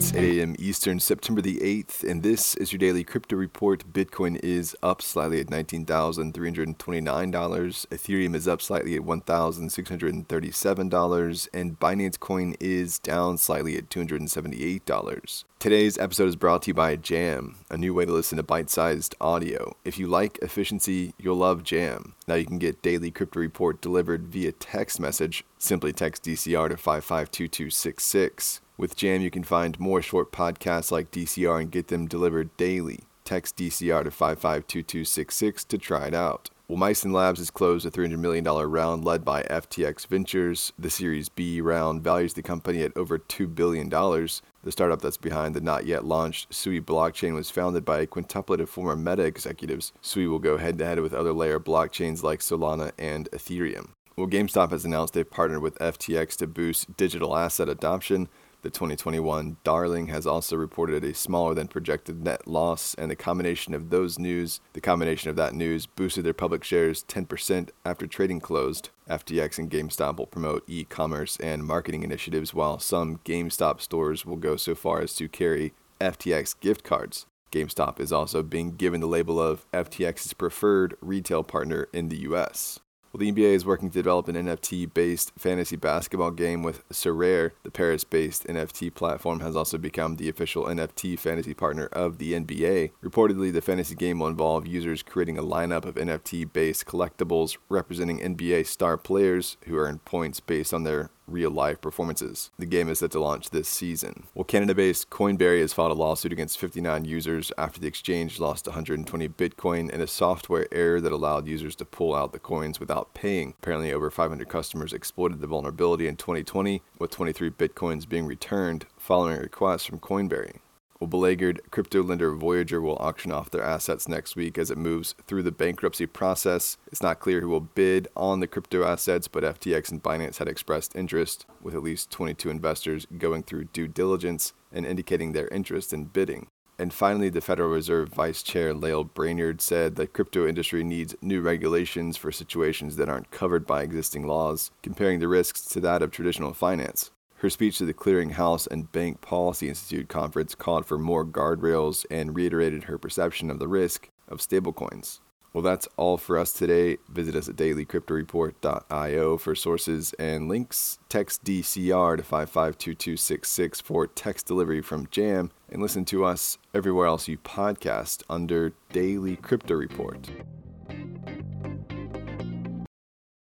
It's 8 a.m. Eastern, September the 8th, and this is your daily crypto report. Bitcoin is up slightly at $19,329. Ethereum is up slightly at $1,637, and Binance Coin is down slightly at $278. Today's episode is brought to you by Jam, a new way to listen to bite sized audio. If you like efficiency, you'll love Jam. Now you can get daily crypto report delivered via text message. Simply text DCR to 552266. With Jam, you can find more short podcasts like DCR and get them delivered daily. Text DCR to 552266 to try it out. Well, Mysten Labs has closed a $300 million round led by FTX Ventures. The Series B round values the company at over $2 billion. The startup that's behind the not yet launched Sui blockchain was founded by a quintuplet of former Meta executives. Sui will go head to head with other layer blockchains like Solana and Ethereum. Well, GameStop has announced they've partnered with FTX to boost digital asset adoption. The 2021 Darling has also reported a smaller than projected net loss, and the combination of those news, the combination of that news, boosted their public shares 10% after trading closed. FTX and GameStop will promote e-commerce and marketing initiatives, while some GameStop stores will go so far as to carry FTX gift cards. GameStop is also being given the label of FTX's preferred retail partner in the US. Well, the NBA is working to develop an NFT based fantasy basketball game with Sorare. The Paris based NFT platform has also become the official NFT fantasy partner of the NBA. Reportedly, the fantasy game will involve users creating a lineup of NFT based collectibles representing NBA star players who earn points based on their real life performances. The game is set to launch this season. Well, Canada based Coinberry has filed a lawsuit against 59 users after the exchange lost 120 Bitcoin in a software error that allowed users to pull out the coins without paying. Apparently, over 500 customers exploited the vulnerability in 2020, with 23 Bitcoins being returned following requests from Coinberry. Well, beleaguered crypto lender Voyager will auction off their assets next week as it moves through the bankruptcy process. It's not clear who will bid on the crypto assets, but FTX and Binance had expressed interest, with at least 22 investors going through due diligence and indicating their interest in bidding. And finally, the Federal Reserve Vice Chair Lael Brainard said the crypto industry needs new regulations for situations that aren't covered by existing laws, comparing the risks to that of traditional finance. Her speech to the Clearinghouse and Bank Policy Institute conference called for more guardrails and reiterated her perception of the risk of stablecoins. Well, that's all for us today. Visit us at dailycryptoreport.io for sources and links. Text DCR to 552266 for text delivery from Jam, and listen to us everywhere else you podcast under Daily Crypto Report.